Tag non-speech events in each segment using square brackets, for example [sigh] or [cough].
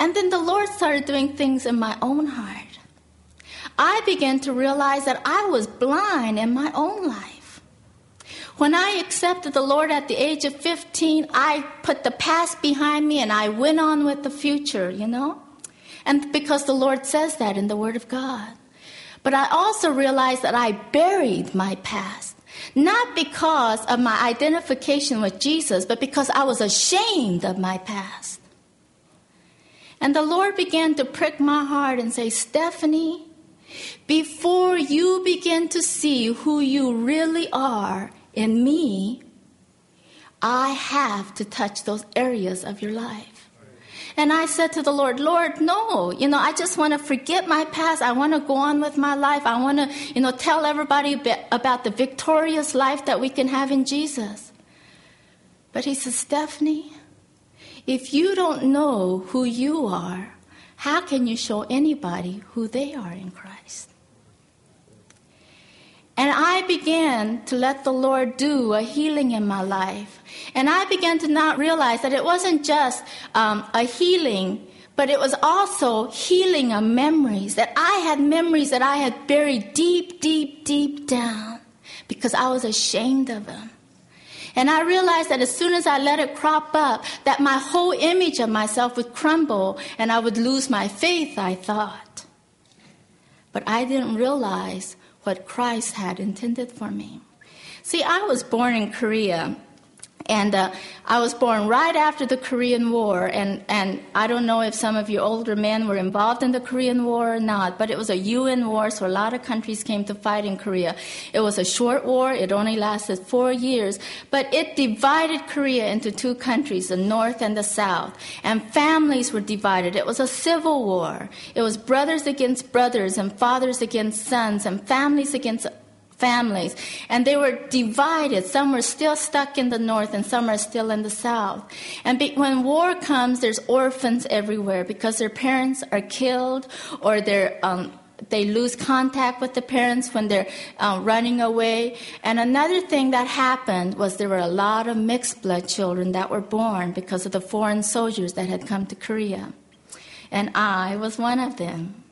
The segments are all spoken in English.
And then the Lord started doing things in my own heart. I began to realize that I was blind in my own life. When I accepted the Lord at the age of 15, I put the past behind me and I went on with the future, you know? And because the Lord says that in the Word of God. But I also realized that I buried my past. Not because of my identification with Jesus, but because I was ashamed of my past. And the Lord began to prick my heart and say, Stephanie, before you begin to see who you really are in me, I have to touch those areas of your life. And I said to the Lord, Lord, no, you know, I just want to forget my past. I want to go on with my life. I want to, you know, tell everybody about the victorious life that we can have in Jesus. But he says, Stephanie, if you don't know who you are, how can you show anybody who they are in Christ? And I began to let the Lord do a healing in my life. And I began to not realize that it wasn't just um, a healing, but it was also healing of memories. That I had memories that I had buried deep, deep, deep down because I was ashamed of them. And I realized that as soon as I let it crop up, that my whole image of myself would crumble and I would lose my faith, I thought. But I didn't realize what Christ had intended for me. See, I was born in Korea and uh, I was born right after the Korean War. And, and I don't know if some of you older men were involved in the Korean War or not, but it was a UN war, so a lot of countries came to fight in Korea. It was a short war, it only lasted four years, but it divided Korea into two countries, the North and the South. And families were divided. It was a civil war. It was brothers against brothers, and fathers against sons, and families against families. And they were divided. Some were still stuck in the north and some are still in the south. And be, when war comes, there's orphans everywhere because their parents are killed or they're, um, they lose contact with the parents when they're uh, running away. And another thing that happened was there were a lot of mixed blood children that were born because of the foreign soldiers that had come to Korea. And I was one of them.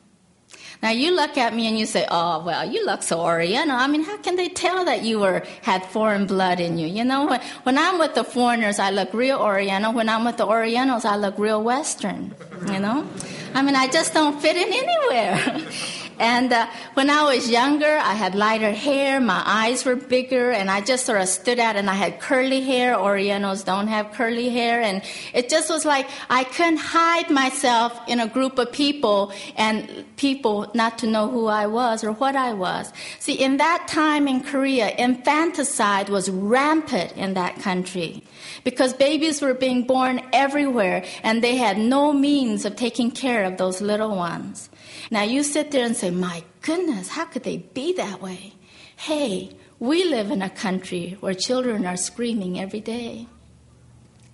Now you look at me and you say, "Oh, well, you look so Oriental." I mean, how can they tell that you were had foreign blood in you? You know, when, when I'm with the foreigners, I look real Oriental. When I'm with the Orientals, I look real Western. You know, I mean, I just don't fit in anywhere. [laughs] And uh, when I was younger, I had lighter hair, my eyes were bigger, and I just sort of stood out and I had curly hair. Orientals don't have curly hair. And it just was like I couldn't hide myself in a group of people and people not to know who I was or what I was. See, in that time in Korea, infanticide was rampant in that country because babies were being born everywhere and they had no means of taking care of those little ones. Now you sit there and say, My goodness, how could they be that way? Hey, we live in a country where children are screaming every day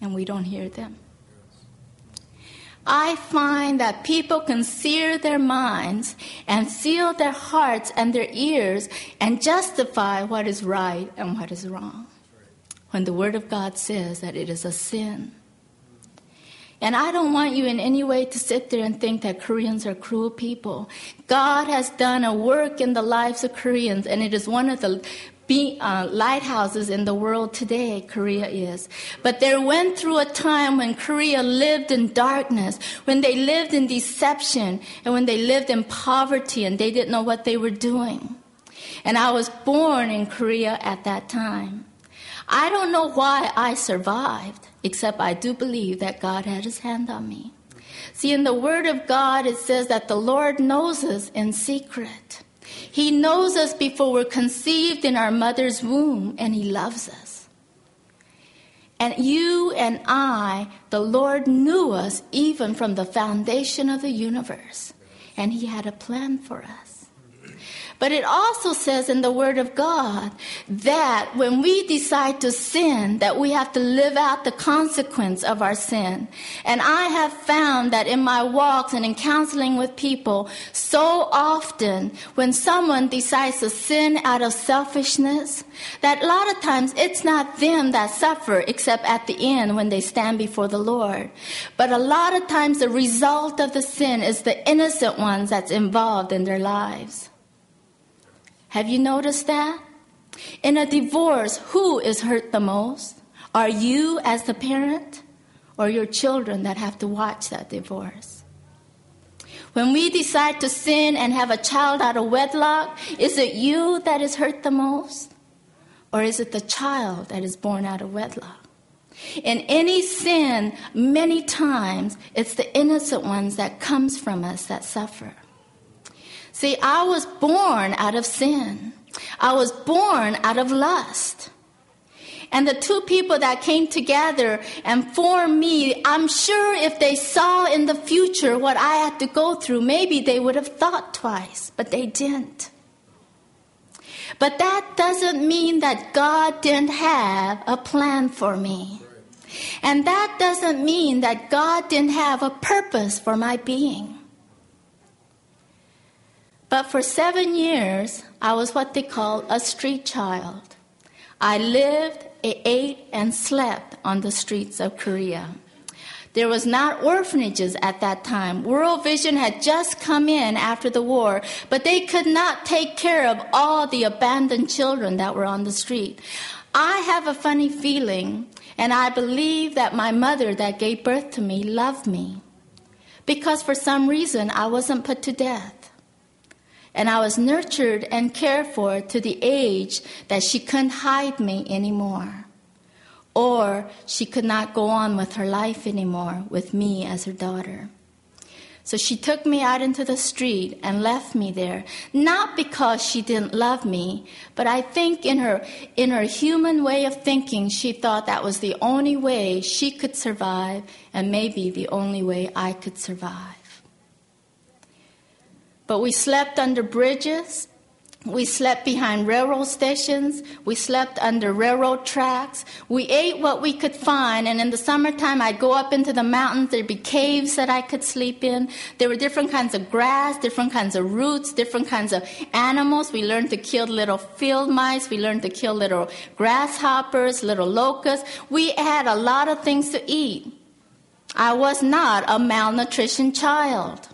and we don't hear them. I find that people can sear their minds and seal their hearts and their ears and justify what is right and what is wrong when the Word of God says that it is a sin. And I don't want you in any way to sit there and think that Koreans are cruel people. God has done a work in the lives of Koreans, and it is one of the be, uh, lighthouses in the world today, Korea is. But there went through a time when Korea lived in darkness, when they lived in deception, and when they lived in poverty and they didn't know what they were doing. And I was born in Korea at that time. I don't know why I survived, except I do believe that God had his hand on me. See, in the Word of God, it says that the Lord knows us in secret. He knows us before we're conceived in our mother's womb, and He loves us. And you and I, the Lord knew us even from the foundation of the universe, and He had a plan for us. But it also says in the Word of God that when we decide to sin, that we have to live out the consequence of our sin. And I have found that in my walks and in counseling with people, so often when someone decides to sin out of selfishness, that a lot of times it's not them that suffer except at the end when they stand before the Lord. But a lot of times the result of the sin is the innocent ones that's involved in their lives. Have you noticed that? In a divorce, who is hurt the most? Are you as the parent or your children that have to watch that divorce? When we decide to sin and have a child out of wedlock, is it you that is hurt the most? Or is it the child that is born out of wedlock? In any sin, many times, it's the innocent ones that comes from us that suffer. See, I was born out of sin. I was born out of lust. And the two people that came together and formed me, I'm sure if they saw in the future what I had to go through, maybe they would have thought twice, but they didn't. But that doesn't mean that God didn't have a plan for me. And that doesn't mean that God didn't have a purpose for my being. But for seven years, I was what they call a street child. I lived, ate, and slept on the streets of Korea. There was not orphanages at that time. World Vision had just come in after the war, but they could not take care of all the abandoned children that were on the street. I have a funny feeling, and I believe that my mother that gave birth to me loved me because for some reason I wasn't put to death and I was nurtured and cared for to the age that she couldn't hide me anymore. Or she could not go on with her life anymore with me as her daughter. So she took me out into the street and left me there, not because she didn't love me, but I think in her, in her human way of thinking, she thought that was the only way she could survive and maybe the only way I could survive. But we slept under bridges. We slept behind railroad stations. We slept under railroad tracks. We ate what we could find. And in the summertime, I'd go up into the mountains. There'd be caves that I could sleep in. There were different kinds of grass, different kinds of roots, different kinds of animals. We learned to kill little field mice. We learned to kill little grasshoppers, little locusts. We had a lot of things to eat. I was not a malnutrition child.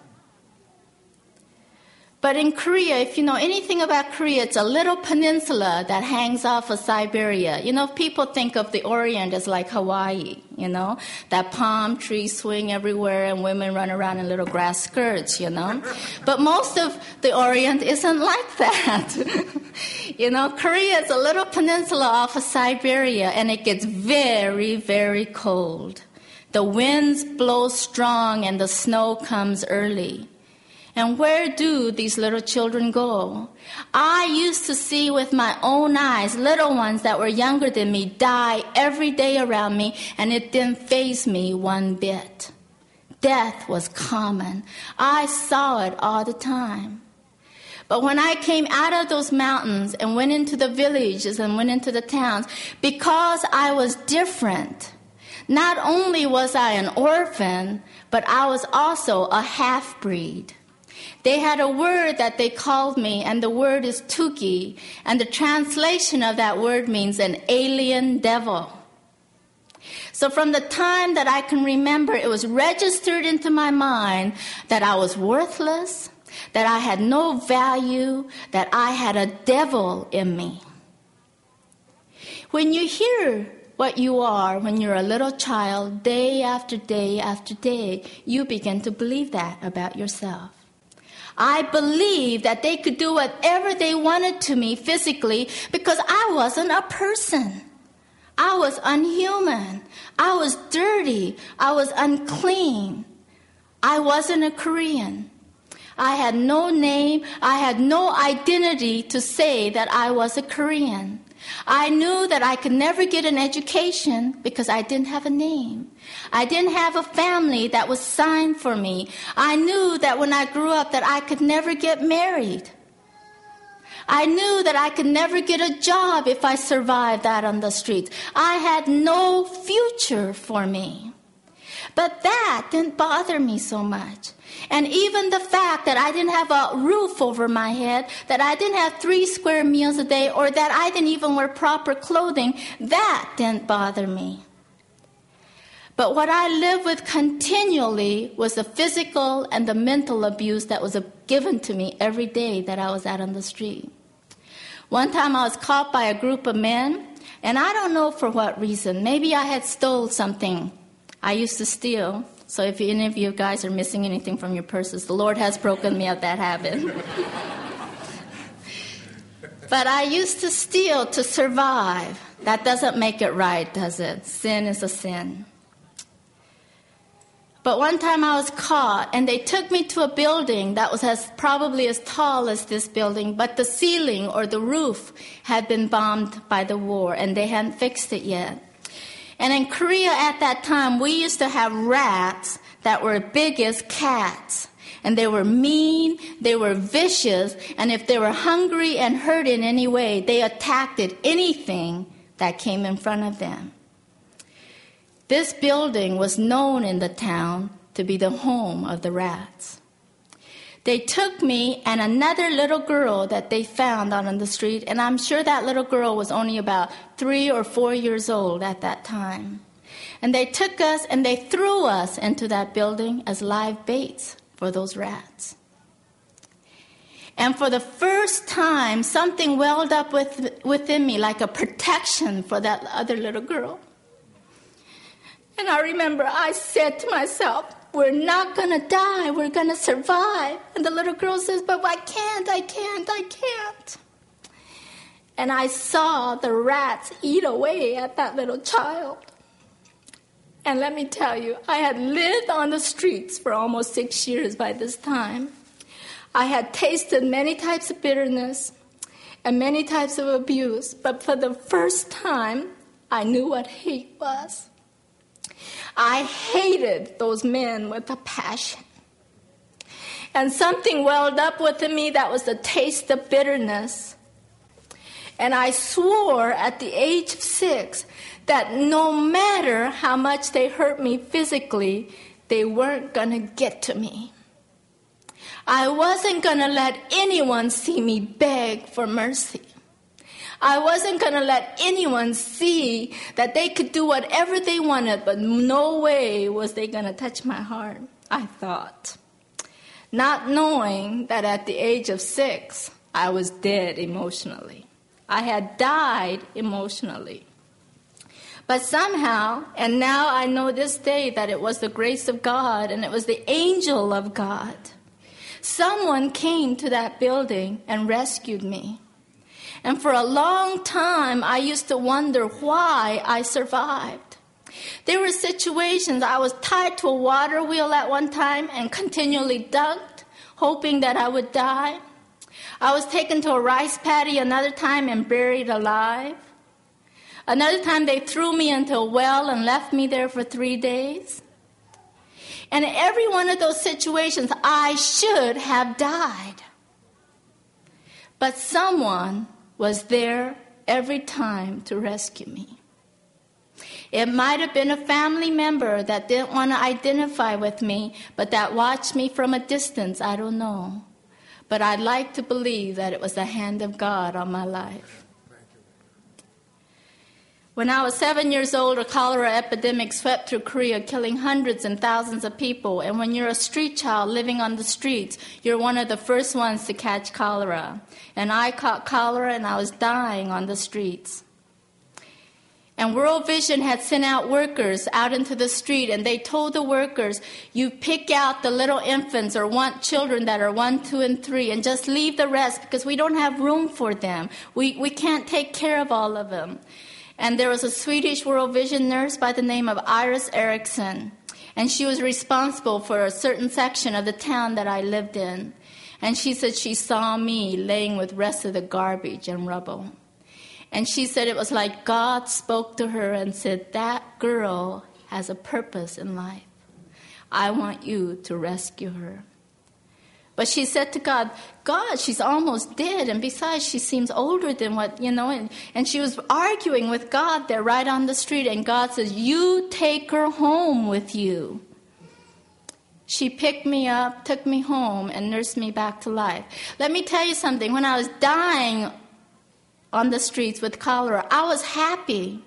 But in Korea, if you know anything about Korea, it's a little peninsula that hangs off of Siberia. You know, people think of the Orient as like Hawaii, you know, that palm trees swing everywhere and women run around in little grass skirts, you know. [laughs] But most of the Orient isn't like that. [laughs] you know, Korea is a little peninsula off of Siberia and it gets very, very cold. The winds blow strong and the snow comes early. And where do these little children go? I used to see with my own eyes little ones that were younger than me die every day around me, and it didn't faze me one bit. Death was common. I saw it all the time. But when I came out of those mountains and went into the villages and went into the towns, because I was different, not only was I an orphan, but I was also a half breed. They had a word that they called me, and the word is tuki, and the translation of that word means an alien devil. So from the time that I can remember, it was registered into my mind that I was worthless, that I had no value, that I had a devil in me. When you hear what you are when you're a little child, day after day after day, you begin to believe that about yourself. I believed that they could do whatever they wanted to me physically because I wasn't a person. I was unhuman. I was dirty. I was unclean. I wasn't a Korean. I had no name. I had no identity to say that I was a Korean. I knew that I could never get an education because I didn't have a name. I didn't have a family that was signed for me. I knew that when I grew up that I could never get married I knew that I could never get a job if I survived that on the streets. I had no future for me. But that didn't bother me so much. And even the fact that I didn't have a roof over my head, that I didn't have three square meals a day, or that I didn't even wear proper clothing, that didn't bother me. But what I lived with continually was the physical and the mental abuse that was given to me every day that I was out on the street. One time I was caught by a group of men, and I don't know for what reason. Maybe I had stole something. I used to steal. So if any of you guys are missing anything from your purses, the Lord has broken me of that habit. [laughs] but I used to steal to survive. That doesn't make it right, does it? Sin is a sin. But one time I was caught, and they took me to a building that was as probably as tall as this building, but the ceiling or the roof had been bombed by the war, and they hadn't fixed it yet. And in Korea at that time, we used to have rats that were big as cats. And they were mean, they were vicious, and if they were hungry and hurt in any way, they attacked at anything that came in front of them. This building was known in the town to be the home of the rats. They took me and another little girl that they found out on the street, and I'm sure that little girl was only about three or four years old at that time. And they took us and they threw us into that building as live baits for those rats. And for the first time, something welled up with, within me like a protection for that other little girl. And I remember I said to myself, We're not to die, we're to survive. And the little girl says, But I can't, I can't, I can't. And I saw the rats eat away at that little child. And let me tell you, I had lived on the streets for almost six years by this time. I had tasted many types of bitterness and many types of abuse, but for the first time, I knew what hate was. I hated those men with a passion. And something welled up within me that was the taste of bitterness. And I swore at the age of six that no matter how much they hurt me physically, they weren't going to get to me. I wasn't going to let anyone see me beg for mercy. I wasn't going to let anyone see that they could do whatever they wanted, but no way was they going to touch my heart, I thought. Not knowing that at the age of six, I was dead emotionally. I had died emotionally. But somehow, and now I know this day that it was the grace of God and it was the angel of God. Someone came to that building and rescued me. And for a long time, I used to wonder why I survived. There were situations I was tied to a water wheel at one time and continually ducked, hoping that I would die. I was taken to a rice paddy another time and buried alive. Another time, they threw me into a well and left me there for three days. And every one of those situations, I should have died. But someone was there every time to rescue me. It might have been a family member that didn't want to identify with me, but that watched me from a distance. I don't know. But I'd like to believe that it was the hand of God on my life. When I was seven years old, a cholera epidemic swept through Korea, killing hundreds and thousands of people. And when you're a street child living on the streets, you're one of the first ones to catch cholera. And I caught cholera and I was dying on the streets. And World Vision had sent out workers out into the street, and they told the workers, You pick out the little infants or want children that are one, two, and three, and just leave the rest because we don't have room for them. We, we can't take care of all of them. And there was a Swedish World Vision nurse by the name of Iris Erickson. And she was responsible for a certain section of the town that I lived in. And she said she saw me laying with rest of the garbage and rubble. And she said it was like God spoke to her and said, That girl has a purpose in life. I want you to rescue her. But she said to God, God, she's almost dead. And besides, she seems older than what, you know. And, and she was arguing with God there right on the street. And God says, You take her home with you. She picked me up, took me home, and nursed me back to life. Let me tell you something. When I was dying on the streets with cholera, I was happy.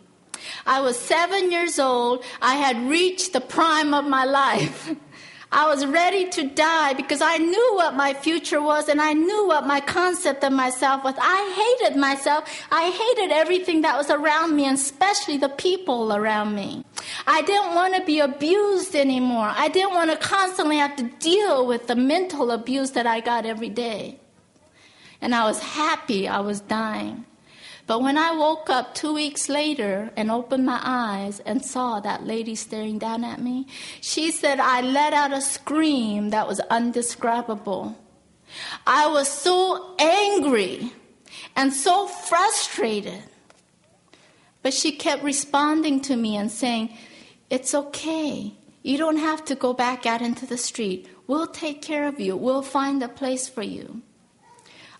I was seven years old. I had reached the prime of my life. [laughs] I was ready to die because I knew what my future was and I knew what my concept of myself was. I hated myself. I hated everything that was around me and especially the people around me. I didn't want to be abused anymore. I didn't want to constantly have to deal with the mental abuse that I got every day. And I was happy I was dying. But when I woke up two weeks later and opened my eyes and saw that lady staring down at me, she said I let out a scream that was undescribable. I was so angry and so frustrated. But she kept responding to me and saying, It's okay. You don't have to go back out into the street. We'll take care of you. We'll find a place for you.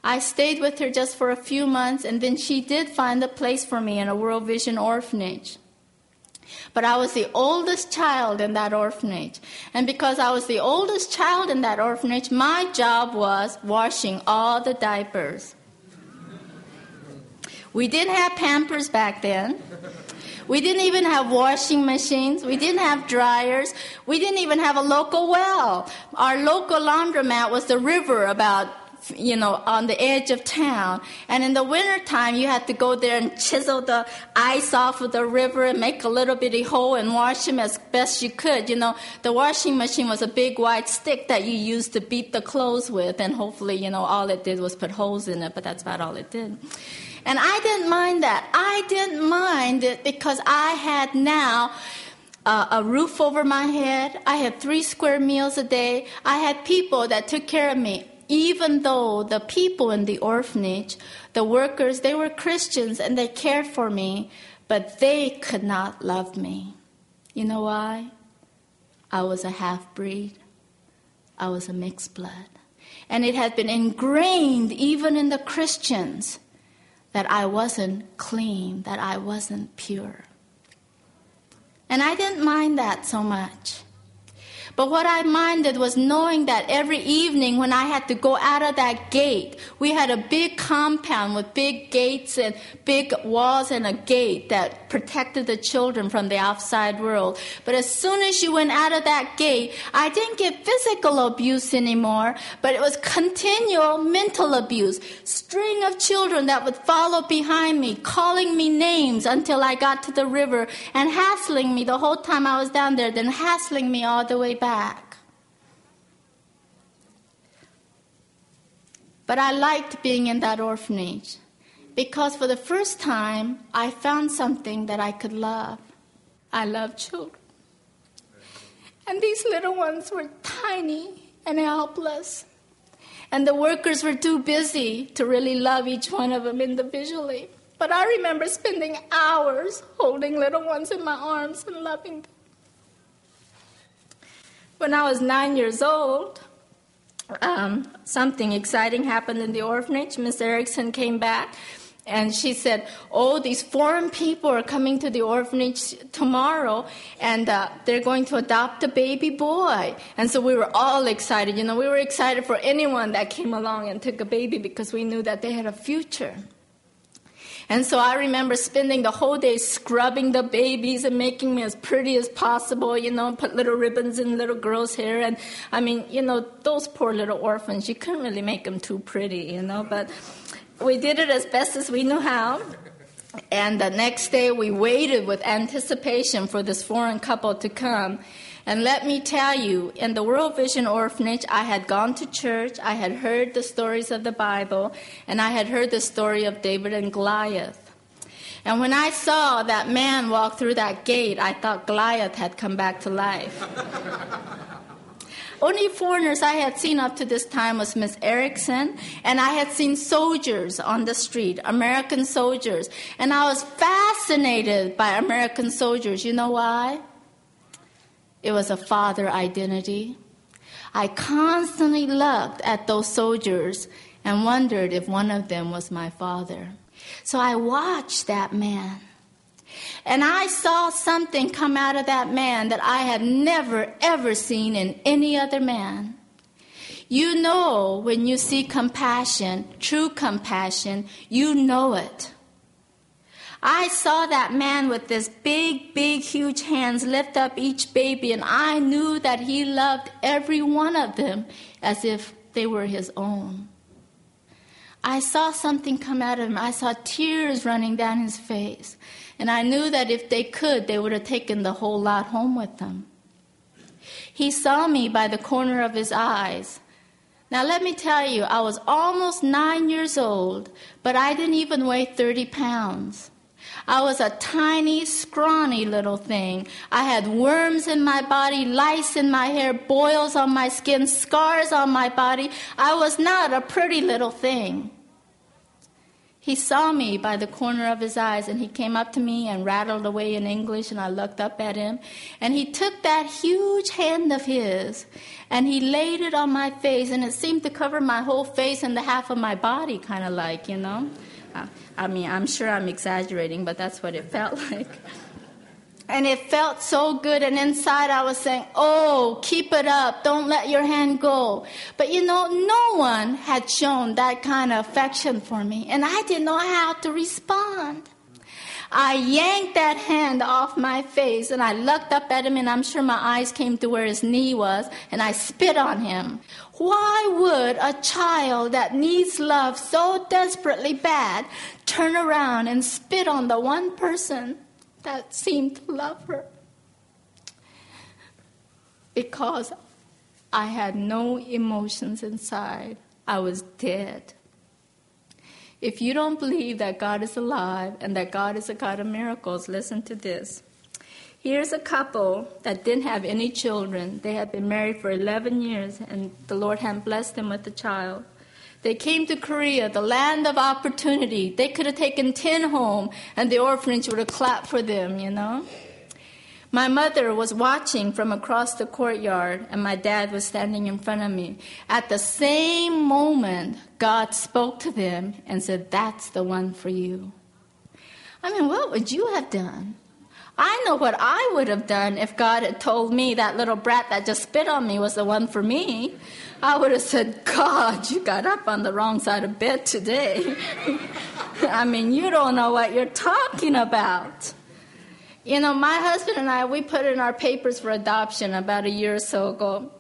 I stayed with her just for a few months, and then she did find a place for me in a World Vision orphanage. But I was the oldest child in that orphanage. And because I was the oldest child in that orphanage, my job was washing all the diapers. We didn't have pampers back then. We didn't even have washing machines. We didn't have dryers. We didn't even have a local well. Our local laundromat was the river about you know, on the edge of town. And in the wintertime, you had to go there and chisel the ice off of the river and make a little bitty hole and wash them as best you could. You know, the washing machine was a big white stick that you used to beat the clothes with, and hopefully, you know, all it did was put holes in it, but that's about all it did. And I didn't mind that. I didn't mind it because I had now uh, a roof over my head. I had three square meals a day. I had people that took care of me even though the people in the orphanage, the workers, they were Christians and they cared for me, but they could not love me. You know why? I was a half breed, I was a mixed blood. And it had been ingrained even in the Christians that I wasn't clean, that I wasn't pure. And I didn't mind that so much. But what I minded was knowing that every evening when I had to go out of that gate, we had a big compound with big gates and big walls and a gate that protected the children from the outside world. But as soon as you went out of that gate, I didn't get physical abuse anymore, but it was continual mental abuse. String of children that would follow behind me, calling me names until I got to the river and hassling me the whole time I was down there, then hassling me all the way back. But I liked being in that orphanage because for the first time I found something that I could love. I love children. And these little ones were tiny and helpless. And the workers were too busy to really love each one of them individually. But I remember spending hours holding little ones in my arms and loving them. When I was nine years old, um, something exciting happened in the orphanage. Miss Erickson came back and she said, Oh, these foreign people are coming to the orphanage tomorrow and uh, they're going to adopt a baby boy. And so we were all excited. You know, we were excited for anyone that came along and took a baby because we knew that they had a future. And so I remember spending the whole day scrubbing the babies and making me as pretty as possible, you know, put little ribbons in little girls' hair. And I mean, you know, those poor little orphans, you couldn't really make them too pretty, you know, but we did it as best as we knew how. And the next day we waited with anticipation for this foreign couple to come. And let me tell you, in the World Vision Orphanage, I had gone to church, I had heard the stories of the Bible, and I had heard the story of David and Goliath. And when I saw that man walk through that gate, I thought Goliath had come back to life. [laughs] Only foreigners I had seen up to this time was Miss Erickson, and I had seen soldiers on the street, American soldiers. And I was fascinated by American soldiers. You know why? It was a father identity. I constantly looked at those soldiers and wondered if one of them was my father. So I watched that man. And I saw something come out of that man that I had never, ever seen in any other man. You know when you see compassion, true compassion, you know it. I saw that man with this big, big, huge hands lift up each baby, and I knew that he loved every one of them as if they were his own. I saw something come out of him. I saw tears running down his face. And I knew that if they could, they would have taken the whole lot home with them. He saw me by the corner of his eyes. Now, let me tell you, I was almost nine years old, but I didn't even weigh 30 pounds. I was a tiny, scrawny little thing. I had worms in my body, lice in my hair, boils on my skin, scars on my body. I was not a pretty little thing. He saw me by the corner of his eyes and he came up to me and rattled away in English and I looked up at him and he took that huge hand of his and he laid it on my face and it seemed to cover my whole face and the half of my body kind of like, you know. I mean, I'm sure I'm exaggerating, but that's what it felt [laughs] like. And it felt so good. And inside I was saying, Oh, keep it up. Don't let your hand go. But you know, no one had shown that kind of affection for me. And I didn't know how to respond. I yanked that hand off my face and I looked up at him and I'm sure my eyes came to where his knee was and I spit on him. Why would a child that needs love so desperately bad turn around and spit on the one person that seemed to love her? Because I had no emotions inside. I was dead. If you don't believe that God is alive and that God is a God of miracles, listen to this. Here's a couple that didn't have any children. They had been married for 11 years, and the Lord had blessed them with a child. They came to Korea, the land of opportunity. They could have taken 10 home, and the orphanage would have clapped for them, you know? My mother was watching from across the courtyard, and my dad was standing in front of me. At the same moment, God spoke to them and said, That's the one for you. I mean, what would you have done? I know what I would have done if God had told me that little brat that just spit on me was the one for me. I would have said, God, you got up on the wrong side of bed today. [laughs] I mean, you don't know what you're talking about. You know, my husband and I, we put in our papers for adoption about a year or so ago.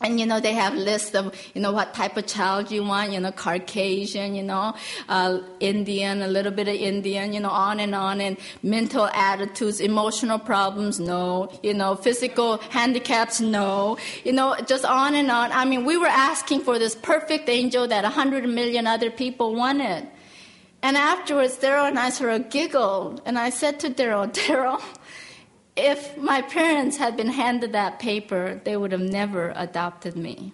And you know they have lists of you know what type of child you want you know Caucasian you know uh, Indian a little bit of Indian you know on and on. And mental attitudes emotional problems no. You know physical handicaps no. You know just on and on. I mean we were asking for this perfect angel that a hundred million other people wanted and afterwards, Daryl and I sort of giggled, and I said to Daryl, [laughs] Daryl, if my parents had been handed that paper, they would have never adopted me.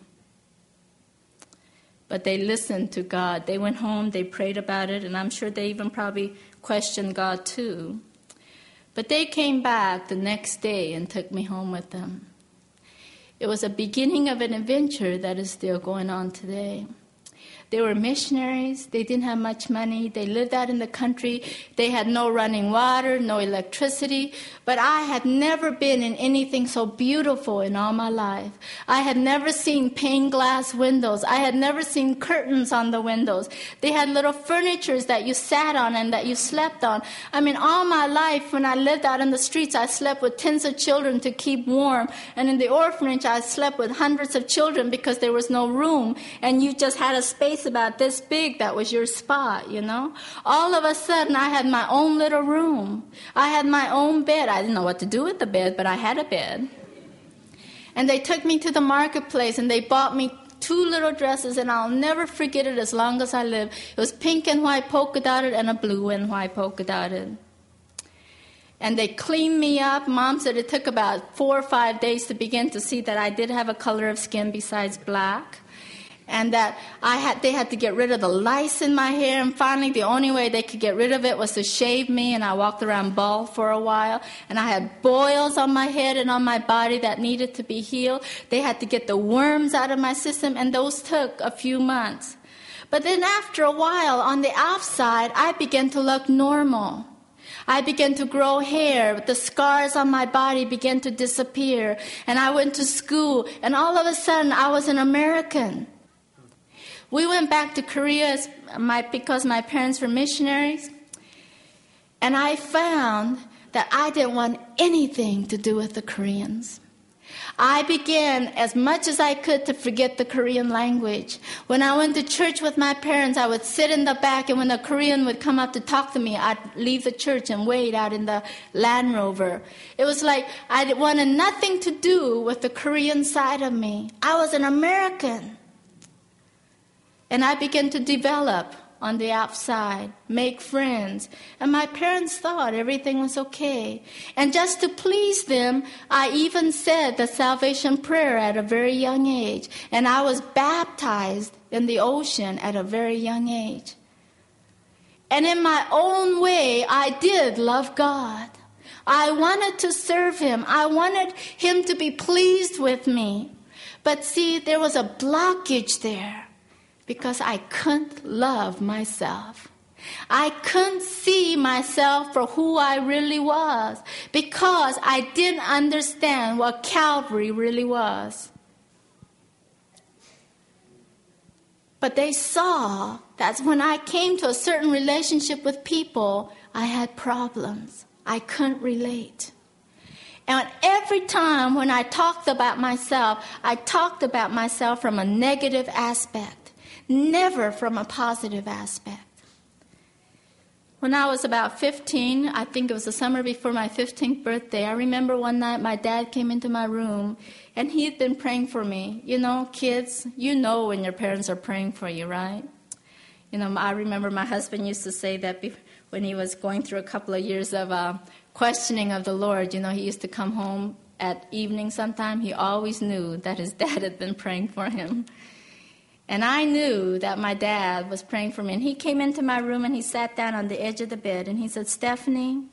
But they listened to God. They went home, they prayed about it, and I'm sure they even probably questioned God too. But they came back the next day and took me home with them. It was a beginning of an adventure that is still going on today. They were missionaries. They didn't have much money. They lived out in the country. They had no running water, no electricity. But I had never been in anything so beautiful in all my life. I had never seen pane glass windows. I had never seen curtains on the windows. They had little furnitures that you sat on and that you slept on. I mean, all my life when I lived out in the streets, I slept with tens of children to keep warm. And in the orphanage, I slept with hundreds of children because there was no room. And you just had a space space about this big that was your spot, you know? All of a sudden, I had my own little room. I had my own bed. I didn't know what to do with the bed, but I had a bed. And they took me to the marketplace and they bought me two little dresses, and I'll never forget it as long as I live. It was pink and white polka dotted and a blue and white polka dotted. And they cleaned me up. Mom said it took about four or five days to begin to see that I did have a color of skin besides black. And that I had, they had to get rid of the lice in my hair. And finally, the only way they could get rid of it was to shave me. And I walked around bald for a while. And I had boils on my head and on my body that needed to be healed. They had to get the worms out of my system, and those took a few months. But then after a while, on the outside, I began to look normal. I began to grow hair. The scars on my body began to disappear. And I went to school, and all of a sudden, I was an American. We went back to Korea my, because my parents were missionaries. And I found that I didn't want anything to do with the Koreans. I began as much as I could to forget the Korean language. When I went to church with my parents, I would sit in the back, and when a Korean would come up to talk to me, I'd leave the church and wait out in the Land Rover. It was like I wanted nothing to do with the Korean side of me. I was an American. And I began to develop on the outside, make friends. And my parents thought everything was okay. And just to please them, I even said the salvation prayer at a very young age. And I was baptized in the ocean at a very young age. And in my own way, I did love God. I wanted to serve Him. I wanted Him to be pleased with me. But see, there was a blockage there because I couldn't love myself. I couldn't see myself for who I really was because I didn't understand what Calvary really was. But they saw that when I came to a certain relationship with people, I had problems. I couldn't relate. And every time when I talked about myself, I talked about myself from a negative aspect never from a positive aspect. When I was about 15, I think it was the summer before my 15th birthday, I remember one night my dad came into my room and he had been praying for me. You know, kids, you know when your parents are praying for you, right? You know, I remember my husband used to say that when he was going through a couple of years of uh, questioning of the Lord, you know, he used to come home at evening sometime. He always knew that his [laughs] dad had been praying for him. And I knew that my dad was praying for me. And he came into my room and he sat down on the edge of the bed and he said, Stephanie,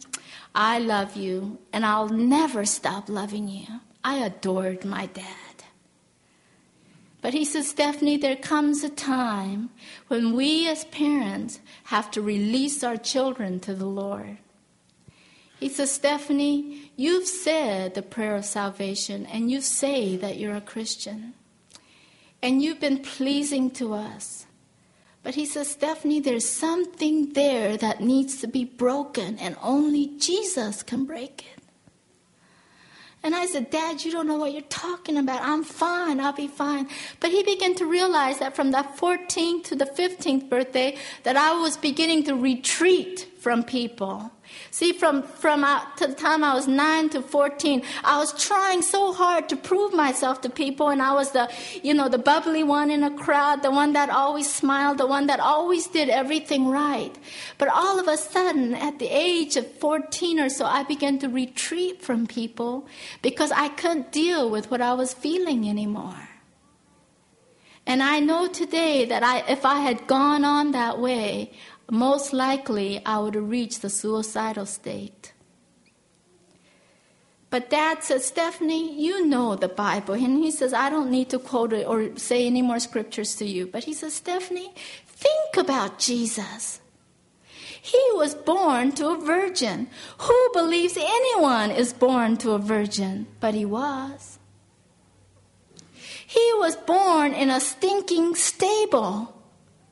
I love you and I'll never stop loving you. I adored my dad. But he said, Stephanie, there comes a time when we as parents have to release our children to the Lord. He says, Stephanie, you've said the prayer of salvation and you say that you're a Christian and you've been pleasing to us. But he says, Stephanie, there's something there that needs to be broken, and only Jesus can break it. And I said, Dad, you don't know what you're talking about. I'm fine. I'll be fine. But he began to realize that from the 14th to the 15th birthday, that I was beginning to retreat from people. See, from, from uh, to the time I was 9 to 14, I was trying so hard to prove myself to people, and I was the, you know, the bubbly one in a crowd, the one that always smiled, the one that always did everything right. But all of a sudden, at the age of 14 or so, I began to retreat from people because I couldn't deal with what I was feeling anymore. And I know today that I, if I had gone on that way, most likely I would reach the suicidal state. But dad says, Stephanie, you know the Bible. And he says, I don't need to quote it or say any more scriptures to you. But he says, Stephanie, think about Jesus. He was born to a virgin. Who believes anyone is born to a virgin? But he was. He was born in a stinking stable.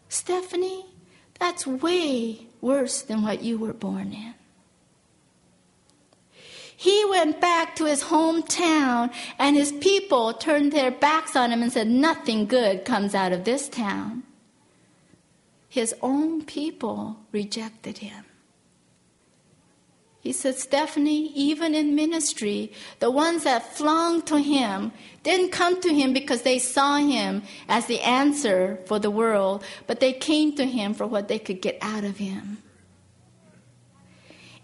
Stephanie, that's way worse than what you were born in. He went back to his hometown, and his people turned their backs on him and said, Nothing good comes out of this town. His own people rejected him. He said, Stephanie, even in ministry, the ones that flung to him didn't come to him because they saw him as the answer for the world, but they came to him for what they could get out of him.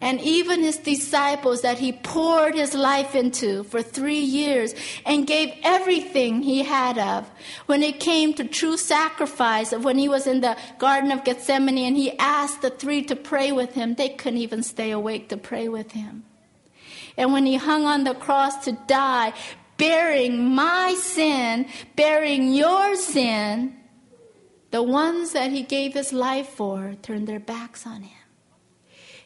And even his disciples that he poured his life into for three years and gave everything he had of. When it came to true sacrifice, when he was in the Garden of Gethsemane and he asked the three to pray with him, they couldn't even stay awake to pray with him. And when he hung on the cross to die, bearing my sin, bearing your sin, the ones that he gave his life for turned their backs on him.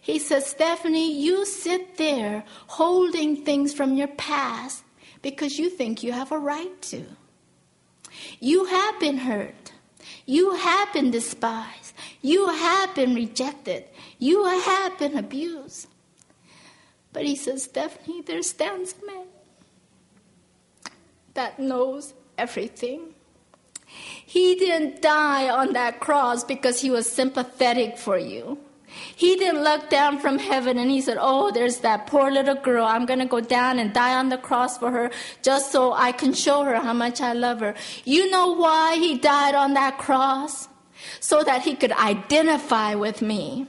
He says, Stephanie, you sit there holding things from your past because you think you have a right to. You have been hurt. You have been despised. You have been rejected. You have been abused. But he says, Stephanie, there stands a man that knows everything. He didn't die on that cross because he was sympathetic for you. He didn't look down from heaven and he said, Oh, there's that poor little girl. I'm going to go down and die on the cross for her just so I can show her how much I love her. You know why he died on that cross? So that he could identify with me.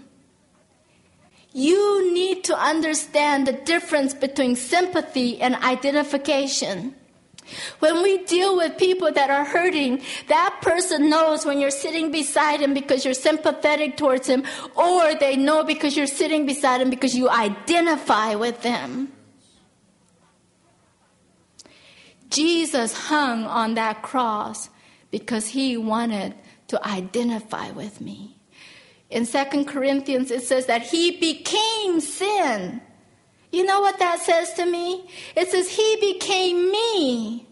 You need to understand the difference between sympathy and identification. When we deal with people that are hurting, that person knows when you're sitting beside him because you're sympathetic towards him, or they know because you're sitting beside him because you identify with them. Jesus hung on that cross because he wanted to identify with me. In 2 Corinthians, it says that he became sin you know what that says to me? It says, He became me.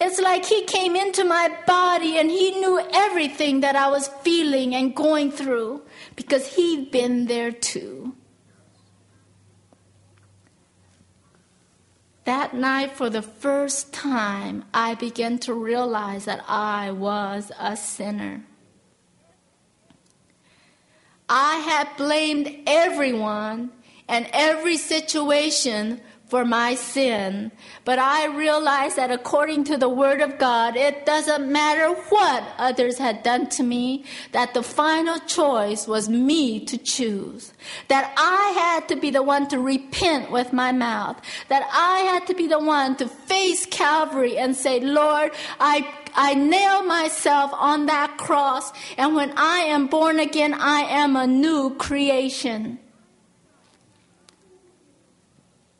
It's like He came into my body and He knew everything that I was feeling and going through because He'd been there too. That night, for the first time, I began to realize that I was a sinner. I had blamed everyone and every situation for my sin. But I realize that according to the Word of God, it doesn't matter what others had done to me, that the final choice was me to choose. That I had to be the one to repent with my mouth. That I had to be the one to face Calvary and say, Lord, I I nail myself on that cross, and when I am born again, I am a new creation.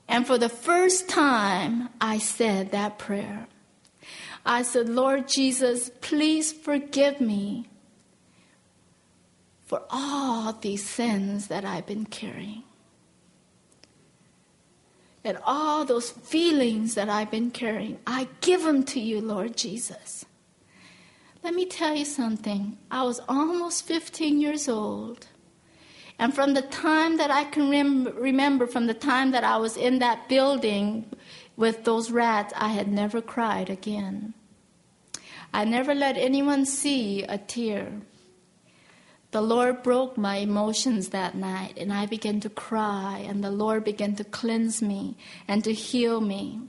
And for the first time, I said that prayer. I said, Lord Jesus, please forgive me for all these sins that I've been carrying. And all those feelings that I've been carrying, I give them to you, Lord Jesus. Let me tell you something. I was almost 15 years old and from the time that I can rem- remember, from the time that I was in that building with those rats, I had never cried again. I never let anyone see a tear. The Lord broke my emotions that night, and I began to cry, and the Lord began to cleanse me and to heal me.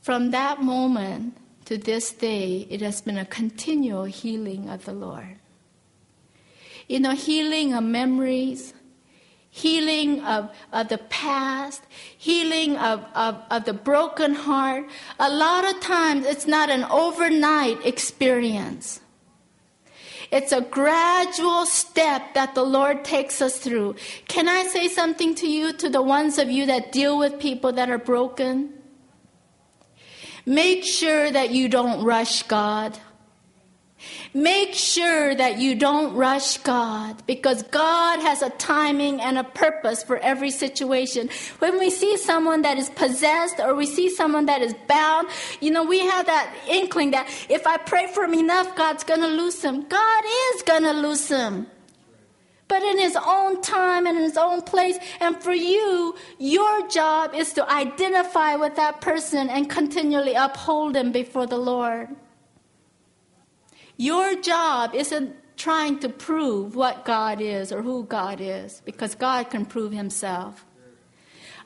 From that moment to this day, it has been a continual healing of the Lord you know, healing of memories, healing of, of the past, healing of, of, of the broken heart. A lot of times it's not an overnight experience. It's a gradual step that the Lord takes us through. Can I say something to you, to the ones of you that deal with people that are broken? Make sure that you don't rush God. Make sure that you don't rush God because God has a timing and a purpose for every situation. When we see someone that is possessed or we see someone that is bound, you know, we have that inkling that if I pray for him enough, God's going to loose him. God is going to loose him. But in his own time and in his own place. And for you, your job is to identify with that person and continually uphold him before the Lord. Your job isn't trying to prove what God is or who God is, because God can prove Himself.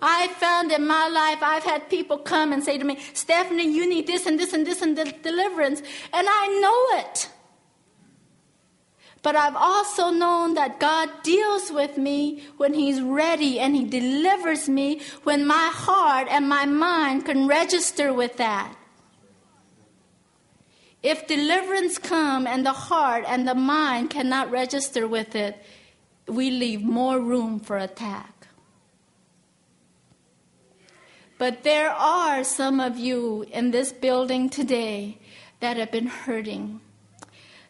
I found in my life, I've had people come and say to me, Stephanie, you need this and this and this and de- deliverance. And I know it. But I've also known that God deals with me when He's ready and He delivers me when my heart and my mind can register with that. If deliverance come and the heart and the mind cannot register with it, we leave more room for attack. But there are some of you in this building today that have been hurting,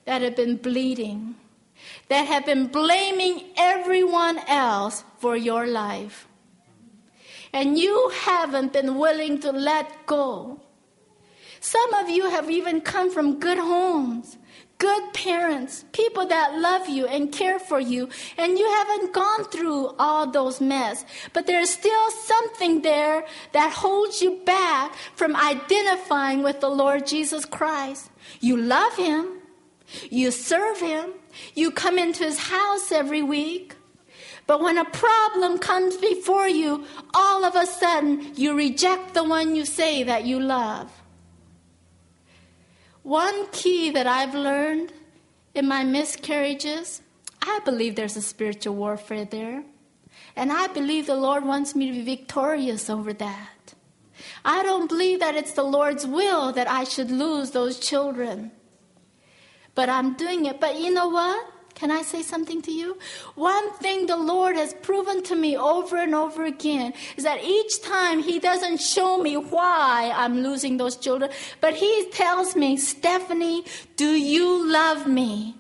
that have been bleeding, that have been blaming everyone else for your life. And you haven't been willing to let go some of you have even come from good homes, good parents, people that love you and care for you, and you haven't gone through all those mess. But there's still something there that holds you back from identifying with the Lord Jesus Christ. You love him, you serve him, you come into his house every week. But when a problem comes before you, all of a sudden you reject the one you say that you love. One key that I've learned in my miscarriages, I believe there's a spiritual warfare there. And I believe the Lord wants me to be victorious over that. I don't believe that it's the Lord's will that I should lose those children. But I'm doing it. But you know what? Can I say something to you? One thing the Lord has proven to me over and over again is that each time He doesn't show me why I'm losing those children, but He tells me, Stephanie, do you love me?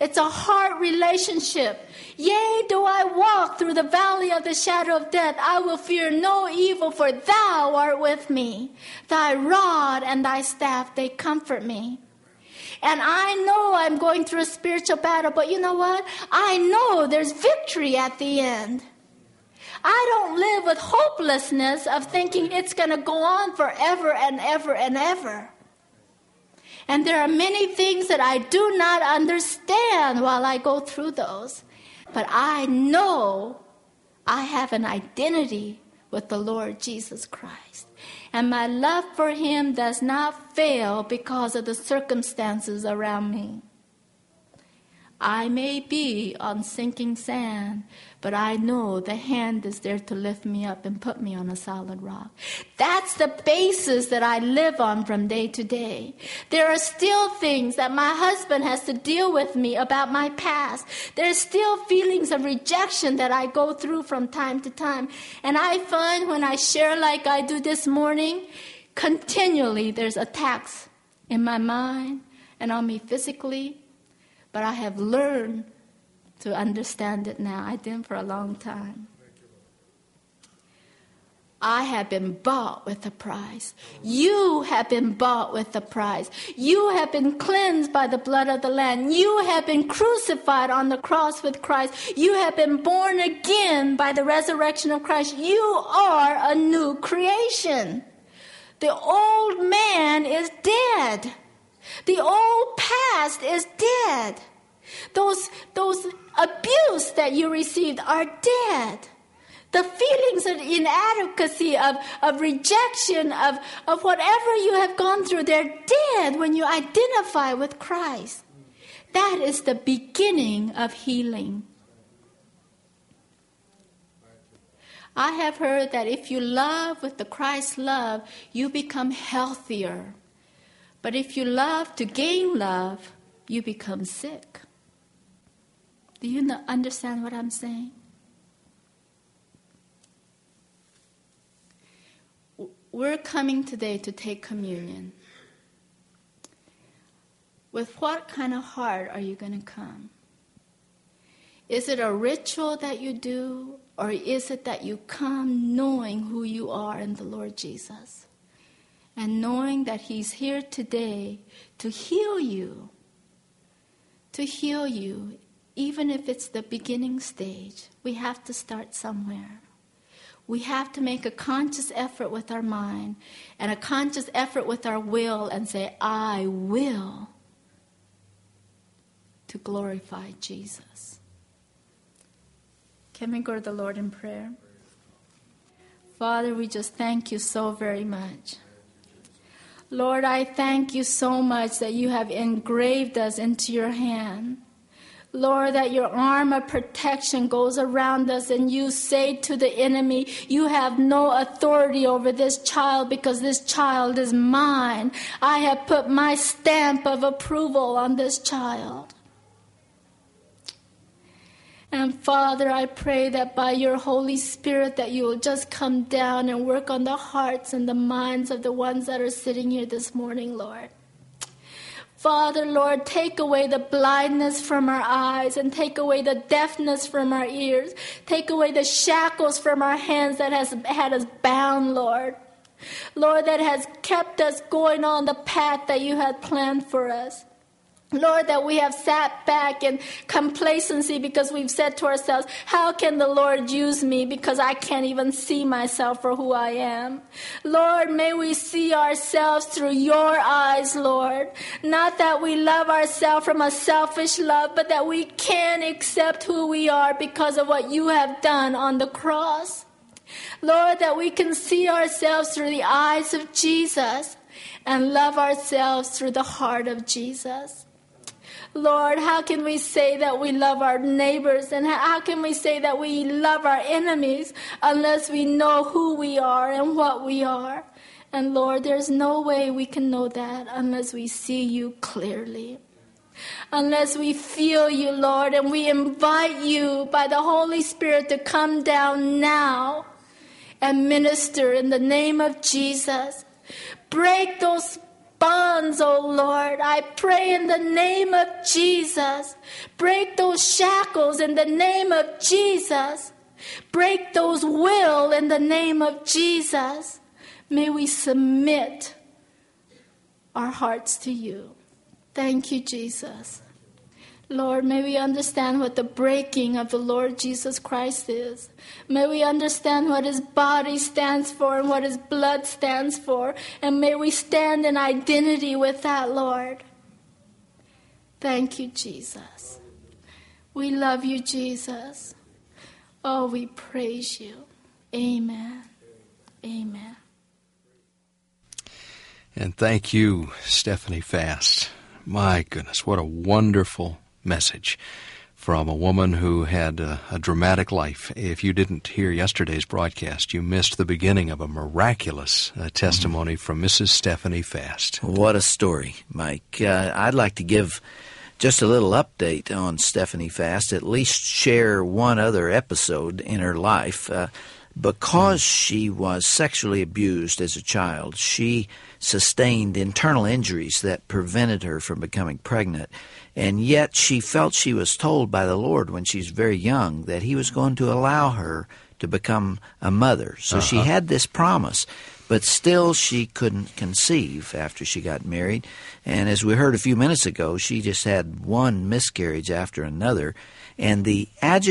It's a heart relationship. Yea, do I walk through the valley of the shadow of death, I will fear no evil, for thou art with me. Thy rod and thy staff, they comfort me. And I know I'm going through a spiritual battle, but you know what? I know there's victory at the end. I don't live with hopelessness of thinking it's going to go on forever and ever and ever. And there are many things that I do not understand while I go through those. But I know I have an identity with the Lord Jesus Christ and my love for him does not fail because of the circumstances around me. I may be on sinking sand, but I know the hand is there to lift me up and put me on a solid rock. That's the basis that I live on from day to day. There are still things that my husband has to deal with me about my past. There's still feelings of rejection that I go through from time to time. And I find when I share like I do this morning, continually there's attacks in my mind and on me physically but I have learned to understand it now. I didn't for a long time. I have been bought with a price. You have been bought with a price. You have been cleansed by the blood of the Lamb. You have been crucified on the cross with Christ. You have been born again by the resurrection of Christ. You are a new creation. The old man is dead. The old past is dead. Those, those abuse that you received are dead. The feelings of inadequacy, of, of rejection, of, of whatever you have gone through, they're dead when you identify with Christ. That is the beginning of healing. I have heard that if you love with the Christ love, you become healthier. But if you love to gain love, you become sick. Do you understand what I'm saying? We're coming today to take communion. With what kind of heart are you going to come? Is it a ritual that you do, or is it that you come knowing who you are in the Lord Jesus? and knowing that He's here today to heal you, to heal you, even if it's the beginning stage. We have to start somewhere. We have to make a conscious effort with our mind and a conscious effort with our will and say, I will to glorify Jesus. Can we go to the Lord in prayer? Father, we just thank you so very much. Lord, I thank you so much that you have engraved us into your hand. Lord, that your arm of protection goes around us and you say to the enemy, You have no authority over this child because this child is mine. I have put my stamp of approval on this child. And Father, I pray that by your Holy Spirit that you will just come down and work on the hearts and the minds of the ones that are sitting here this morning, Lord. Father, Lord, take away the blindness from our eyes and take away the deafness from our ears. Take away the shackles from our hands that has had us bound, Lord. Lord, that has kept us going on the path that you had planned for us. Lord, that we have sat back in complacency because we've said to ourselves, How can the Lord use me because I can't even see myself for who I am? Lord, may we see ourselves through your eyes, Lord. Not that we love ourselves from a selfish love, but that we can accept who we are because of what you have done on the cross. Lord, that we can see ourselves through the eyes of Jesus and love ourselves through the heart of Jesus. Lord, how can we say that we love our neighbors and how can we say that we love our enemies unless we know who we are and what we are? And Lord, there's no way we can know that unless we see you clearly. Unless we feel you, Lord, and we invite you by the Holy Spirit to come down now and minister in the name of Jesus. Break those bonds, oh Lord. I pray in the name of Jesus. Break those shackles in the name of Jesus. Break those will in the name of Jesus. May we submit our hearts to you. Thank you, Jesus. Lord, may we understand what the breaking of the Lord Jesus Christ is. May we understand what his body stands for and what his blood stands for. And may we stand in identity with that, Lord. Thank you, Jesus. We love you, Jesus. Oh, we praise you. Amen. Amen. And thank you, Stephanie Fast. My goodness, what a wonderful message from a woman who had a, a, dramatic life. If you didn't hear yesterday's broadcast, you missed the beginning of a miraculous uh, testimony mm-hmm. from Mrs. Stephanie Fast. What a story, Mike. Uh, I'd like to give just a little update on Stephanie Fast, at least share one other episode in her life. Uh, because she was sexually abused as a child, she sustained internal injuries that prevented her from becoming pregnant. And yet she felt she was told by the Lord when she's very young that He was going to allow her to become a mother. So uh-huh. she had this promise. But still, she couldn't conceive after she got married. And as we heard a few minutes ago, she just had one miscarriage after another. And the agitated